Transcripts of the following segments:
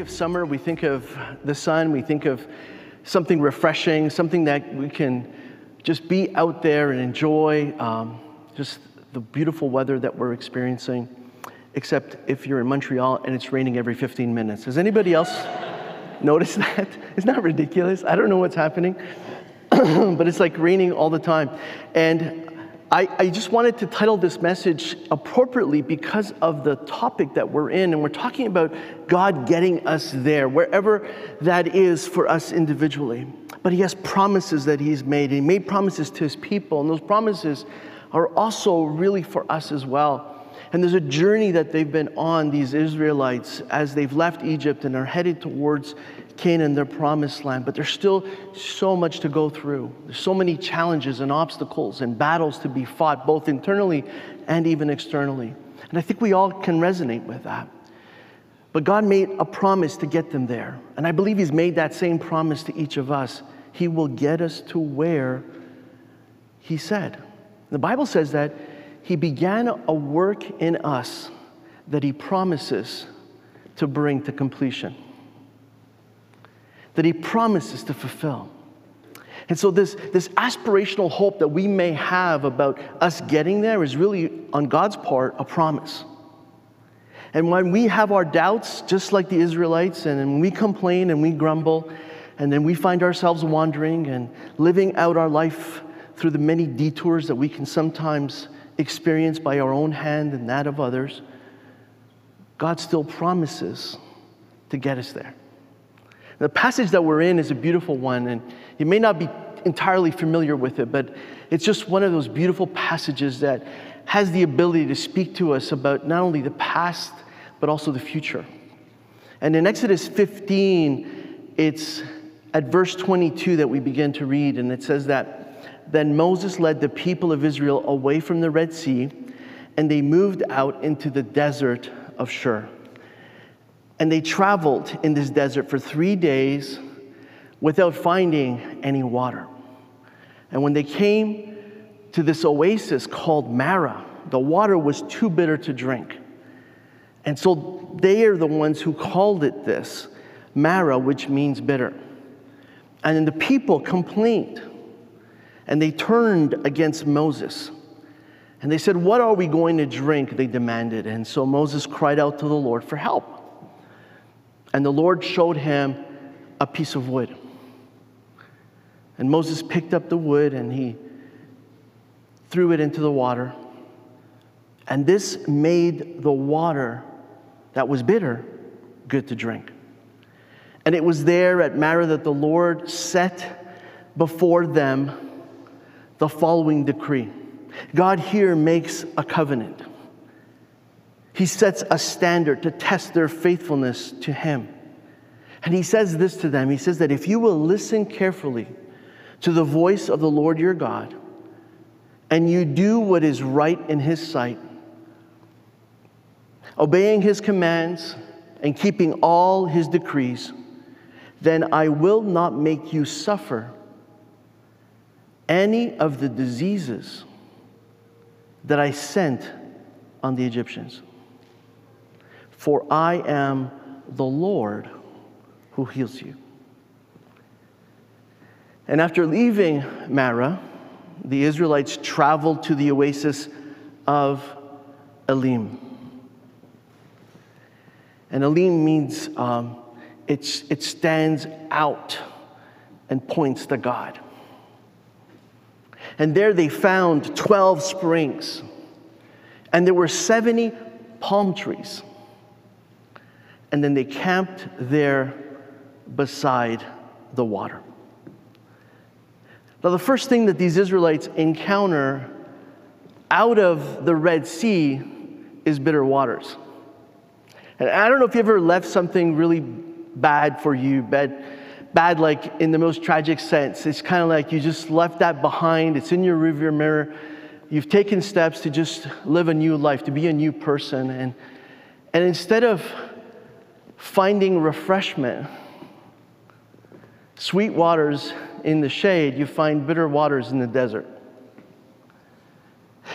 Of summer, we think of the sun, we think of something refreshing, something that we can just be out there and enjoy um, just the beautiful weather that we're experiencing, except if you're in Montreal and it's raining every 15 minutes. Has anybody else noticed that? It's not ridiculous? I don't know what's happening, but it's like raining all the time. And I, I, just wanted to title this message appropriately because of the topic that we're in. And we're talking about God getting us there, wherever that is for us individually. But He has promises that He's made. He made promises to His people, and those promises are also really for us as well. And there's a journey that they've been on, these Israelites, as they've left Egypt and are headed towards Canaan, their promised land, but there's still so much to go through. There's so many challenges and obstacles and battles to be fought, both internally and even externally. And I think we all can resonate with that. But God made a promise to get them there. And I believe He's made that same promise to each of us. He will get us to where He said. The Bible says that He began a work in us that He promises to bring to completion that He promises to fulfill. And so, this, this aspirational hope that we may have about us getting there is really, on God's part, a promise. And when we have our doubts, just like the Israelites, and when we complain and we grumble, and then we find ourselves wandering and living out our life through the many detours that we can sometimes experience by our own hand and that of others, God still promises to get us there. The passage that we're in is a beautiful one, and you may not be entirely familiar with it, but it's just one of those beautiful passages that has the ability to speak to us about not only the past, but also the future. And in Exodus 15, it's at verse 22 that we begin to read, and it says that then Moses led the people of Israel away from the Red Sea, and they moved out into the desert of Shur. And they traveled in this desert for three days without finding any water. And when they came to this oasis called Marah, the water was too bitter to drink. And so they are the ones who called it this Marah, which means bitter. And then the people complained and they turned against Moses. And they said, What are we going to drink? They demanded. And so Moses cried out to the Lord for help. And the Lord showed him a piece of wood. And Moses picked up the wood and he threw it into the water. And this made the water that was bitter good to drink. And it was there at Marah that the Lord set before them the following decree God here makes a covenant. He sets a standard to test their faithfulness to Him. And He says this to them He says that if you will listen carefully to the voice of the Lord your God, and you do what is right in His sight, obeying His commands and keeping all His decrees, then I will not make you suffer any of the diseases that I sent on the Egyptians. For I am the Lord who heals you. And after leaving Marah, the Israelites traveled to the oasis of Elim. And Elim means um, it stands out and points to God. And there they found 12 springs, and there were 70 palm trees and then they camped there beside the water. Now, the first thing that these Israelites encounter out of the Red Sea is bitter waters. And I don't know if you ever left something really bad for you, bad, bad like in the most tragic sense. It's kind of like you just left that behind, it's in your rearview mirror. You've taken steps to just live a new life, to be a new person. And, and instead of finding refreshment, sweet waters in the shade, you find bitter waters in the desert.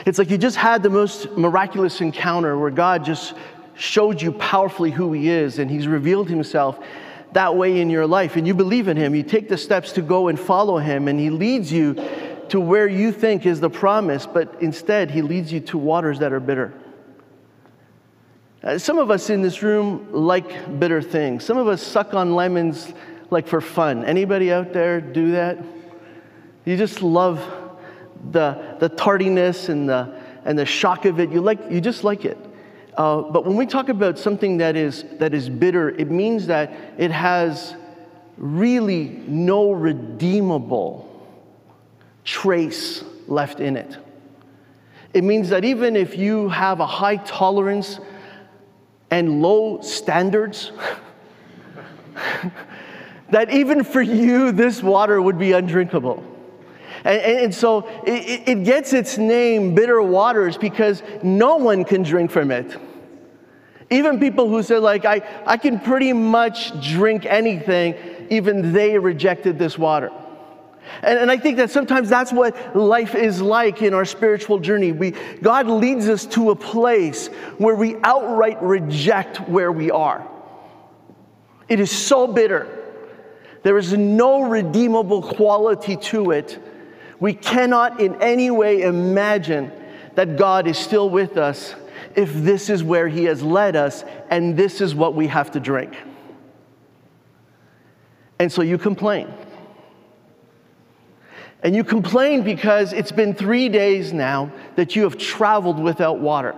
It's like you just had the most miraculous encounter where God just showed you powerfully who He is and He's revealed Himself that way in your life. And you believe in Him. You take the steps to go and follow Him, and He leads you to where you think is the promise, but instead, He leads you to waters that are bitter. Uh, some of us in this room like bitter things. Some of us suck on lemons like for fun. Anybody out there do that? You just love the, the tardiness and the, and the shock of it. You, like, you just like it. Uh, but when we talk about something that is, that is bitter, it means that it has really no redeemable trace left in it. It means that even if you have a high tolerance and low standards, that even for you, this water would be undrinkable. And, and, so it, it gets its name, bitter waters, because no one can drink from it. Even people who say, like, I, I can pretty much drink anything, even they rejected this water. And, and I think that sometimes that's what life is like in our spiritual journey. We, God leads us to a place where we outright reject where we are. It is so bitter. There is no redeemable quality to it. We cannot in any way imagine that God is still with us if this is where He has led us and this is what we have to drink. And so you complain. And you complain because it's been three days now that you have traveled without water.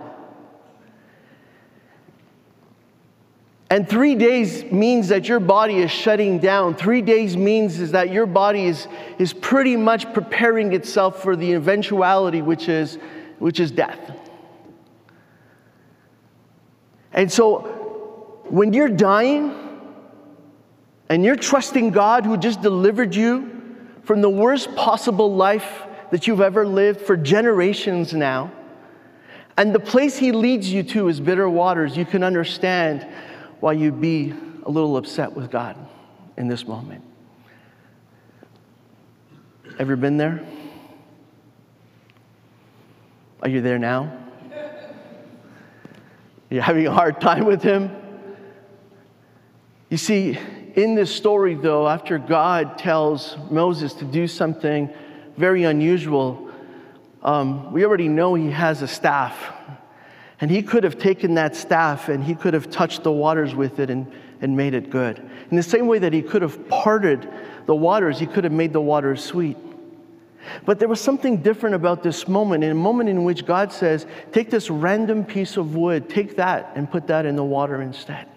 And three days means that your body is shutting down. Three days means is that your body is, is pretty much preparing itself for the eventuality, which is, which is death. And so when you're dying and you're trusting God who just delivered you from the worst possible life that you've ever lived for generations now, and the place He leads you to is bitter waters, you can understand why you'd be a little upset with God in this moment. Ever been there? Are you there now? You're having a hard time with him? You see, in this story, though, after God tells Moses to do something very unusual, um, we already know he has a staff. And he could have taken that staff and he could have touched the waters with it and, and made it good. In the same way that he could have parted the waters, he could have made the waters sweet. But there was something different about this moment, in a moment in which God says, Take this random piece of wood, take that, and put that in the water instead.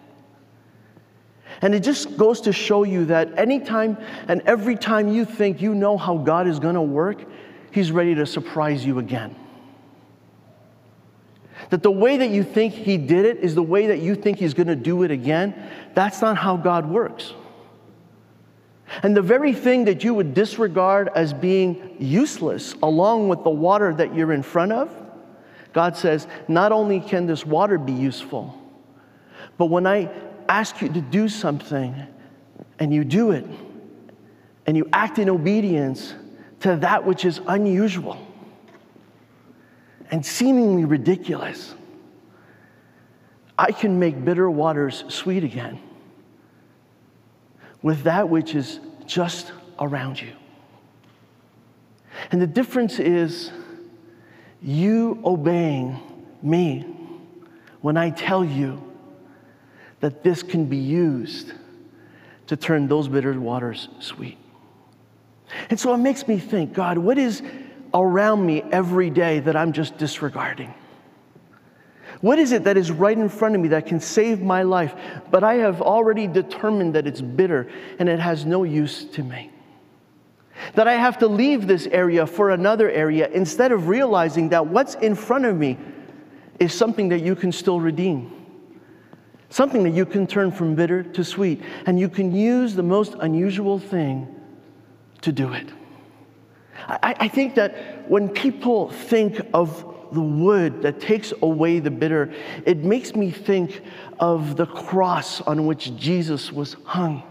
And it just goes to show you that anytime and every time you think you know how God is going to work, He's ready to surprise you again. That the way that you think he did it is the way that you think he's going to do it again. That's not how God works. And the very thing that you would disregard as being useless, along with the water that you're in front of, God says, not only can this water be useful, but when I ask you to do something and you do it, and you act in obedience to that which is unusual, and seemingly ridiculous, I can make bitter waters sweet again with that which is just around you. And the difference is you obeying me when I tell you that this can be used to turn those bitter waters sweet. And so it makes me think God, what is around me every day that I'm just disregarding? What is it that is right in front of me that can save my life, but I have already determined that it's bitter and it has no use to me? That I have to leave this area for another area instead of realizing that what's in front of me is something that you can still redeem. Something that you can turn from bitter to sweet. And you can use the most unusual thing to do it. I, I think that when people think of the wood that takes away the bitter, it makes me think of the cross on which Jesus was hung.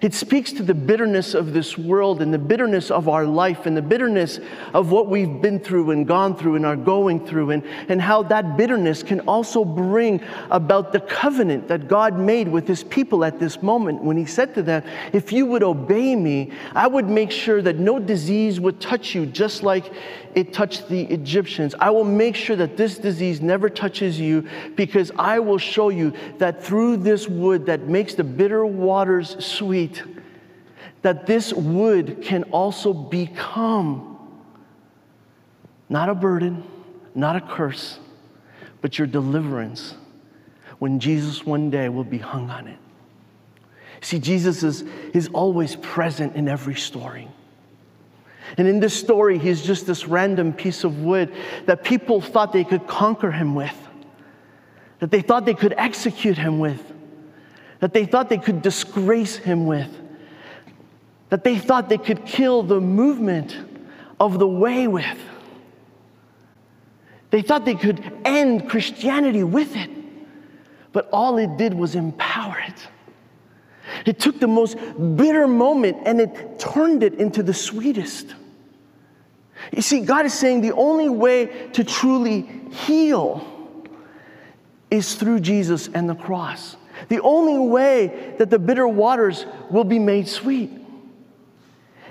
It speaks to the bitterness of this world and the bitterness of our life and the bitterness of what we've been through and gone through and are going through, and, and how that bitterness can also bring about the covenant that God made with his people at this moment when he said to them, If you would obey me, I would make sure that no disease would touch you, just like it touched the Egyptians. I will make sure that this disease never touches you because I will show you that through this wood that makes the bitter waters sweet, that this wood can also become not a burden, not a curse, but your deliverance when Jesus one day will be hung on it. See, Jesus is, is always present in every story. And in this story, he's just this random piece of wood that people thought they could conquer him with, that they thought they could execute him with, that they thought they could disgrace him with, that they thought they could kill the movement of the way with. They thought they could end Christianity with it, but all it did was empower it. It took the most bitter moment and it turned it into the sweetest. You see, God is saying the only way to truly heal is through Jesus and the cross. The only way that the bitter waters will be made sweet.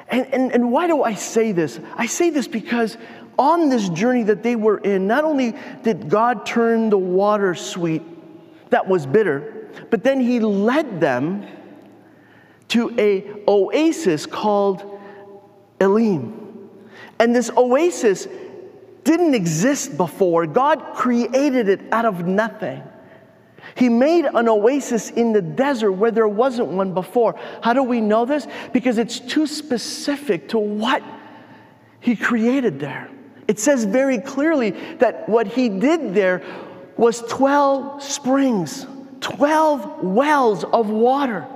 And, and, and why do I say this? I say this because on this journey that they were in, not only did God turn the water sweet that was bitter, but then He led them to a oasis called Elim. And this oasis didn't exist before. God created it out of nothing. He made an oasis in the desert where there wasn't one before. How do we know this? Because it's too specific to what He created there. It says very clearly that what He did there was 12 springs, 12 wells of water,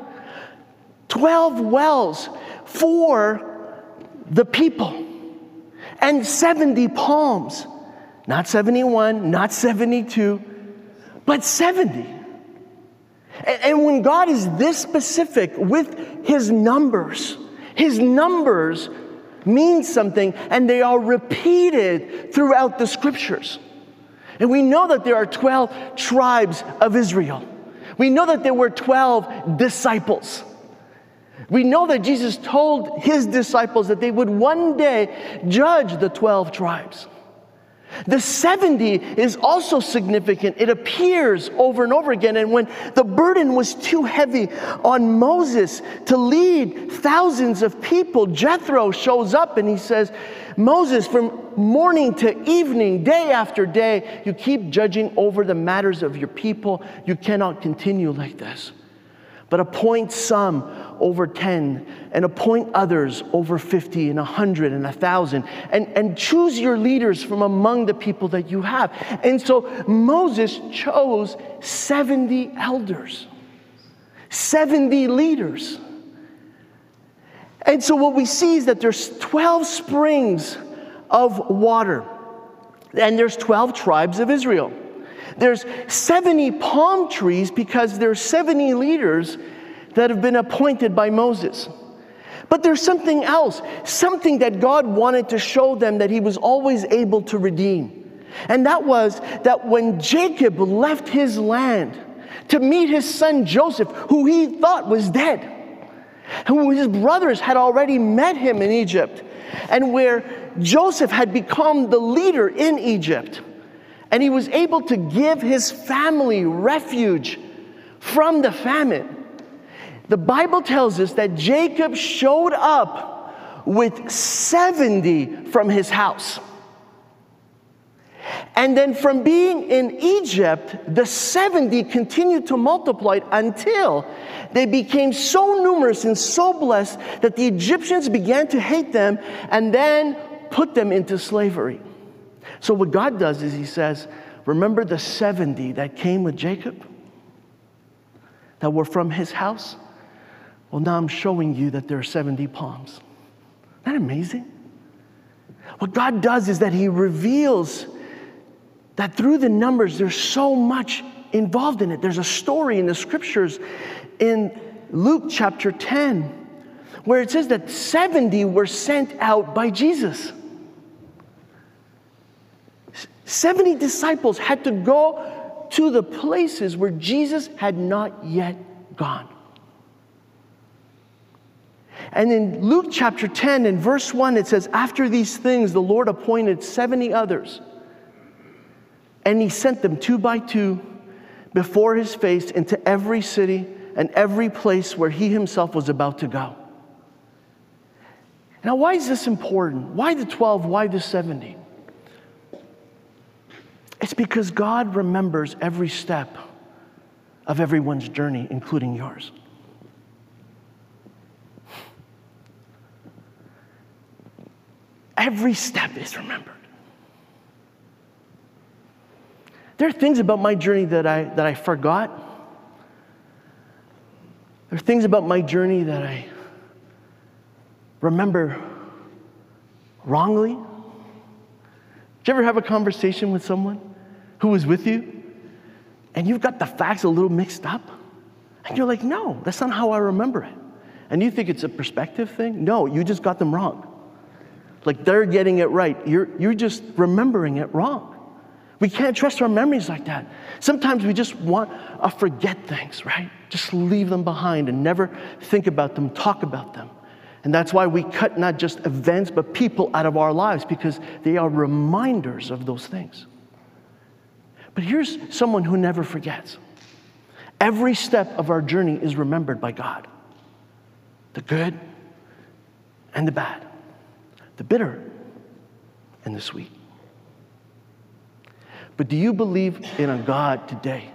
12 wells for the people and 70 palms. Not 71, not 72, but 70. And, when God is this specific with his numbers, his numbers mean something and they are repeated throughout the scriptures. And we know that there are 12 tribes of Israel. We know that there were 12 disciples. We know that Jesus told his disciples that they would one day judge the 12 tribes. The 70 is also significant. It appears over and over again. And when the burden was too heavy on Moses to lead thousands of people, Jethro shows up and he says, Moses, from morning to evening, day after day, you keep judging over the matters of your people. You cannot continue like this but appoint some over 10 and appoint others over 50 and 100 and 1,000 and, and choose your leaders from among the people that you have. And so Moses chose 70 elders, 70 leaders. And so what we see is that there's 12 springs of water and there's 12 tribes of Israel. There's 70 palm trees because there's 70 leaders that have been appointed by Moses. But there's something else, something that God wanted to show them that he was always able to redeem. And that was that when Jacob left his land to meet his son Joseph, who he thought was dead, who his brothers had already met him in Egypt, and where Joseph had become the leader in Egypt, and he was able to give his family refuge from the famine. The Bible tells us that Jacob showed up with 70 from his house. And then from being in Egypt, the 70 continued to multiply until they became so numerous and so blessed that the Egyptians began to hate them and then put them into slavery. So, what God does is He says, Remember the 70 that came with Jacob? That were from his house? Well, now I'm showing you that there are 70 palms. Isn't that amazing? What God does is that He reveals that through the numbers, there's so much involved in it. There's a story in the scriptures in Luke chapter 10 where it says that 70 were sent out by Jesus. 70 disciples had to go to the places where Jesus had not yet gone. And in Luke chapter 10, in verse 1, it says, After these things, the Lord appointed 70 others and he sent them two by two before his face into every city and every place where he himself was about to go. Now, why is this important? Why the 12? Why the 70? It's because God remembers every step of everyone's journey, including yours. Every step is remembered. There are things about my journey that I, that I forgot. There are things about my journey that I remember wrongly. Did you ever have a conversation with someone who was with you and you've got the facts a little mixed up? And you're like, no, that's not how I remember it. And you think it's a perspective thing? No, you just got them wrong. Like they're getting it right. You're, you're just remembering it wrong. We can't trust our memories like that. Sometimes we just want to forget things, right? Just leave them behind and never think about them, talk about them. And that's why we cut not just events, but people out of our lives because they are reminders of those things. But here's someone who never forgets every step of our journey is remembered by God the good and the bad, the bitter and the sweet. But do you believe in a God today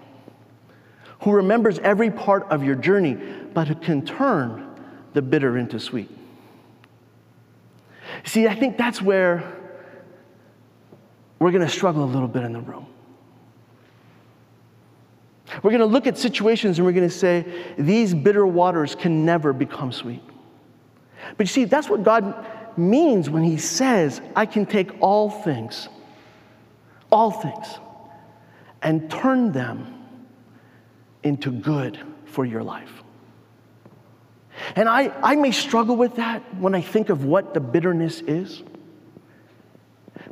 who remembers every part of your journey, but who can turn the bitter into sweet? See, I think that's where we're going to struggle a little bit in the room. We're going to look at situations and we're going to say, these bitter waters can never become sweet. But you see, that's what God means when He says, I can take all things all things and turn them into good for your life. And I, I may struggle with that when I think of what the bitterness is,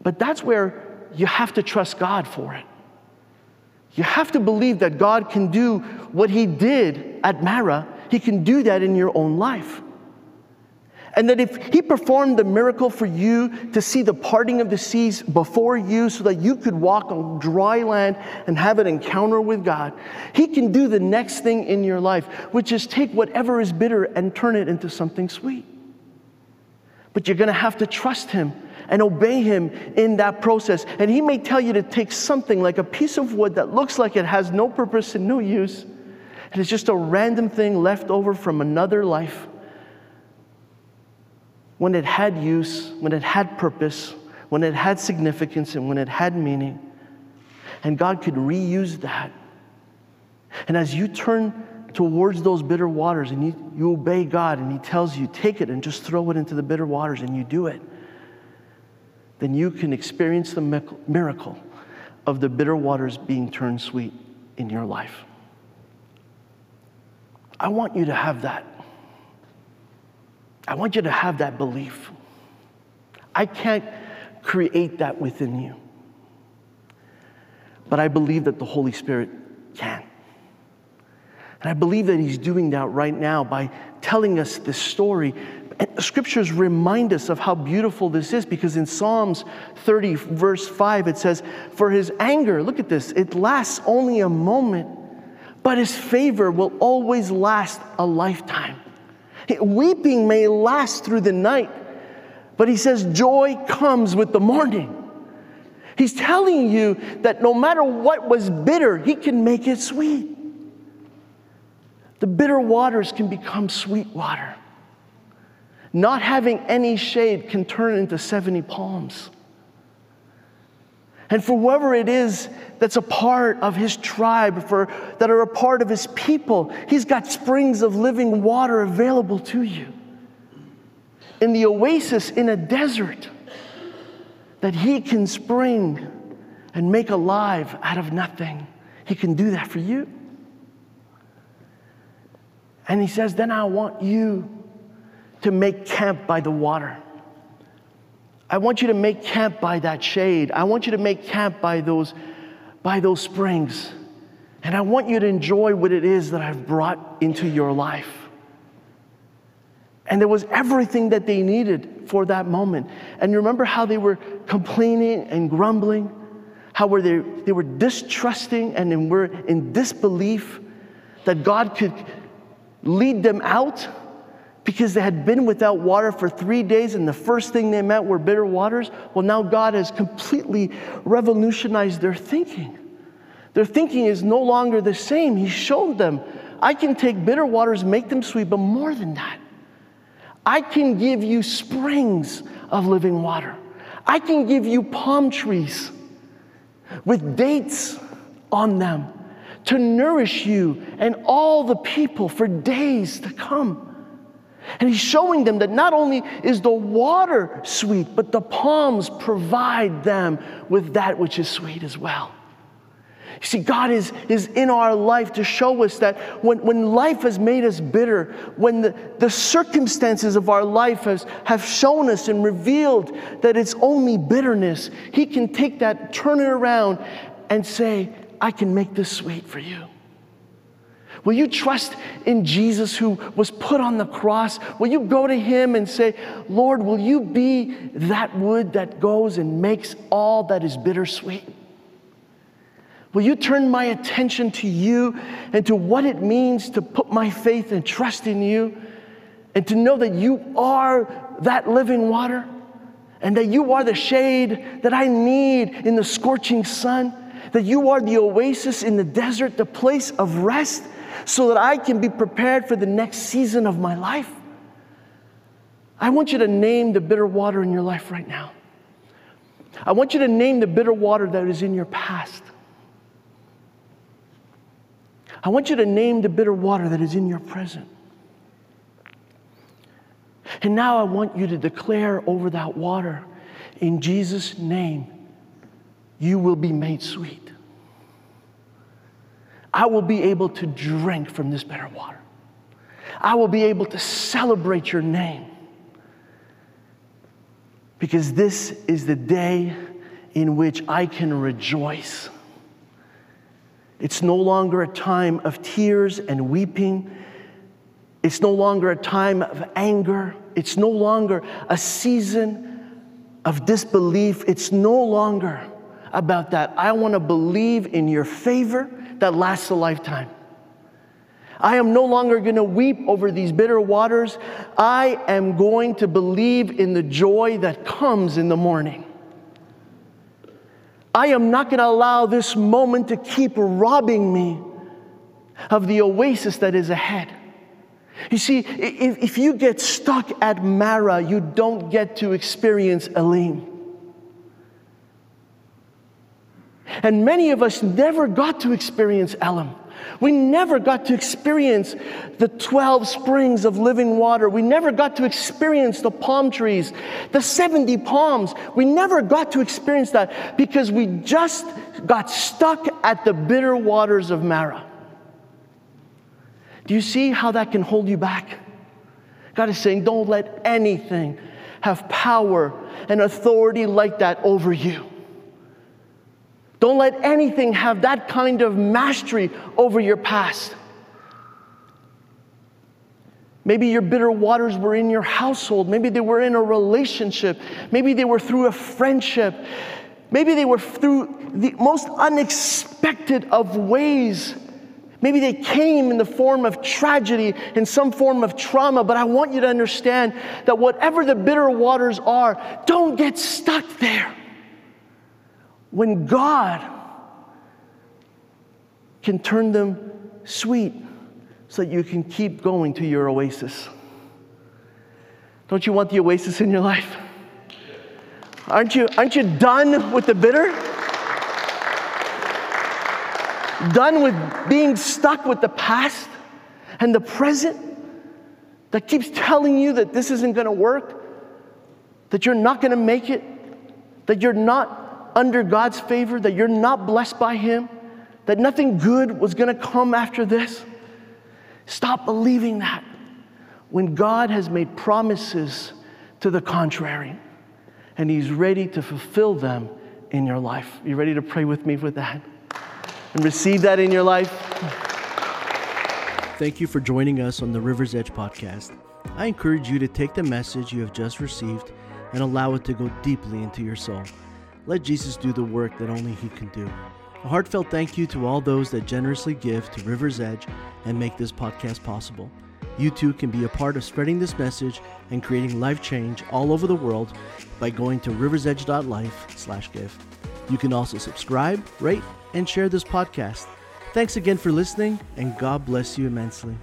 but that's where you have to trust God for it. You have to believe that God can do what He did at Marah, He can do that in your own life. And that if he performed the miracle for you to see the parting of the seas before you so that you could walk on dry land and have an encounter with God, he can do the next thing in your life, which is take whatever is bitter and turn it into something sweet. But you're going to have to trust him and obey him in that process. And he may tell you to take something like a piece of wood that looks like it has no purpose and no use, it's just a random thing left over from another life when it had use, when it had purpose, when it had significance, and when it had meaning. And God could reuse that. And as you turn towards those bitter waters and you, you obey God and He tells you, take it and just throw it into the bitter waters, and you do it, then you can experience the miracle of the bitter waters being turned sweet in your life. I want you to have that. I want you to have that belief. I can't create that within you. But I believe that the Holy Spirit can. And I believe that He's doing that right now by telling us this story. And scriptures remind us of how beautiful this is because in Psalms 30, verse 5, it says, For His anger, look at this, it lasts only a moment, but His favor will always last a lifetime. Weeping may last through the night, but he says joy comes with the morning. He's telling you that no matter what was bitter, He can make it sweet. The bitter waters can become sweet water. Not having any shade can turn into 70 palms. And for whoever it is that's a part of his tribe, for that are a part of his people, he's got springs of living water available to you. In the oasis in a desert that he can spring and make alive out of nothing. He can do that for you. And he says, Then I want you to make camp by the water. I want you to make camp by that shade. I want you to make camp by those, by those springs. And I want you to enjoy what it is that I've brought into your life. And there was everything that they needed for that moment. And you remember how they were complaining and grumbling? How were they, they were distrusting and were in disbelief that God could lead them out because they had been without water for three days and the first thing they met were bitter waters. Well, now God has completely revolutionized their thinking. Their thinking is no longer the same. He showed them, I can take bitter waters, make them sweet, but more than that, I can give you springs of living water. I can give you palm trees with dates on them to nourish you and all the people for days to come. And he's showing them that not only is the water sweet, but the palms provide them with that which is sweet as well. You see, God is, is in our life to show us that when, when life has made us bitter, when the, the circumstances of our life has, have shown us and revealed that it's only bitterness, He can take that, turn it around, and say, I can make this sweet for you. Will you trust in Jesus who was put on the cross? Will you go to him and say, Lord, will you be that wood that goes and makes all that is bittersweet? Will you turn my attention to you and to what it means to put my faith and trust in you and to know that you are that living water and that you are the shade that I need in the scorching sun, that you are the oasis in the desert, the place of rest so that I can be prepared for the next season of my life? I want you to name the bitter water in your life right now. I want you to name the bitter water that is in your past. I want you to name the bitter water that is in your present. And now I want you to declare over that water, in Jesus' name, you will be made sweet. I will be able to drink from this bitter water. I will be able to celebrate your name. Because this is the day in which I can rejoice. It's no longer a time of tears and weeping. It's no longer a time of anger. It's no longer a season of disbelief. It's no longer about that. I want to believe in your favor that lasts a lifetime. I am no longer going to weep over these bitter waters. I am going to believe in the joy that comes in the morning. I am not going to allow this moment to keep robbing me of the oasis that is ahead. You see, if, if you get stuck at Marah, you don't get to experience Elim. And many of us never got to experience Elim. We never got to experience the 12 springs of living water. We never got to experience the palm trees, the 70 palms. We never got to experience that because we just got stuck at the bitter waters of Marah. Do you see how that can hold you back? God is saying, don't let anything have power and authority like that over you. Don't let anything have that kind of mastery over your past. Maybe your bitter waters were in your household. Maybe they were in a relationship. Maybe they were through a friendship. Maybe they were through the most unexpected of ways. Maybe they came in the form of tragedy, in some form of trauma, but I want you to understand that whatever the bitter waters are, don't get stuck there. When God can turn them sweet so that you can keep going to your oasis. Don't you want the oasis in your life? Aren't you, aren't you done with the bitter? Done with being stuck with the past and the present that keeps telling you that this isn't going to work, that you're not going to make it, that you're not under God's favor, that you're not blessed by Him, that nothing good was going to come after this. Stop believing that when God has made promises to the contrary and He's ready to fulfill them in your life. You ready to pray with me with that? And receive that in your life? Thank you for joining us on the River's Edge podcast. I encourage you to take the message you have just received and allow it to go deeply into your soul. Let Jesus do the work that only He can do. A heartfelt thank you to all those that generously give to River's Edge and make this podcast possible. You too can be a part of spreading this message and creating life change all over the world by going to riversedge.life/give. You can also subscribe, rate, and share this podcast. Thanks again for listening, and God bless you immensely.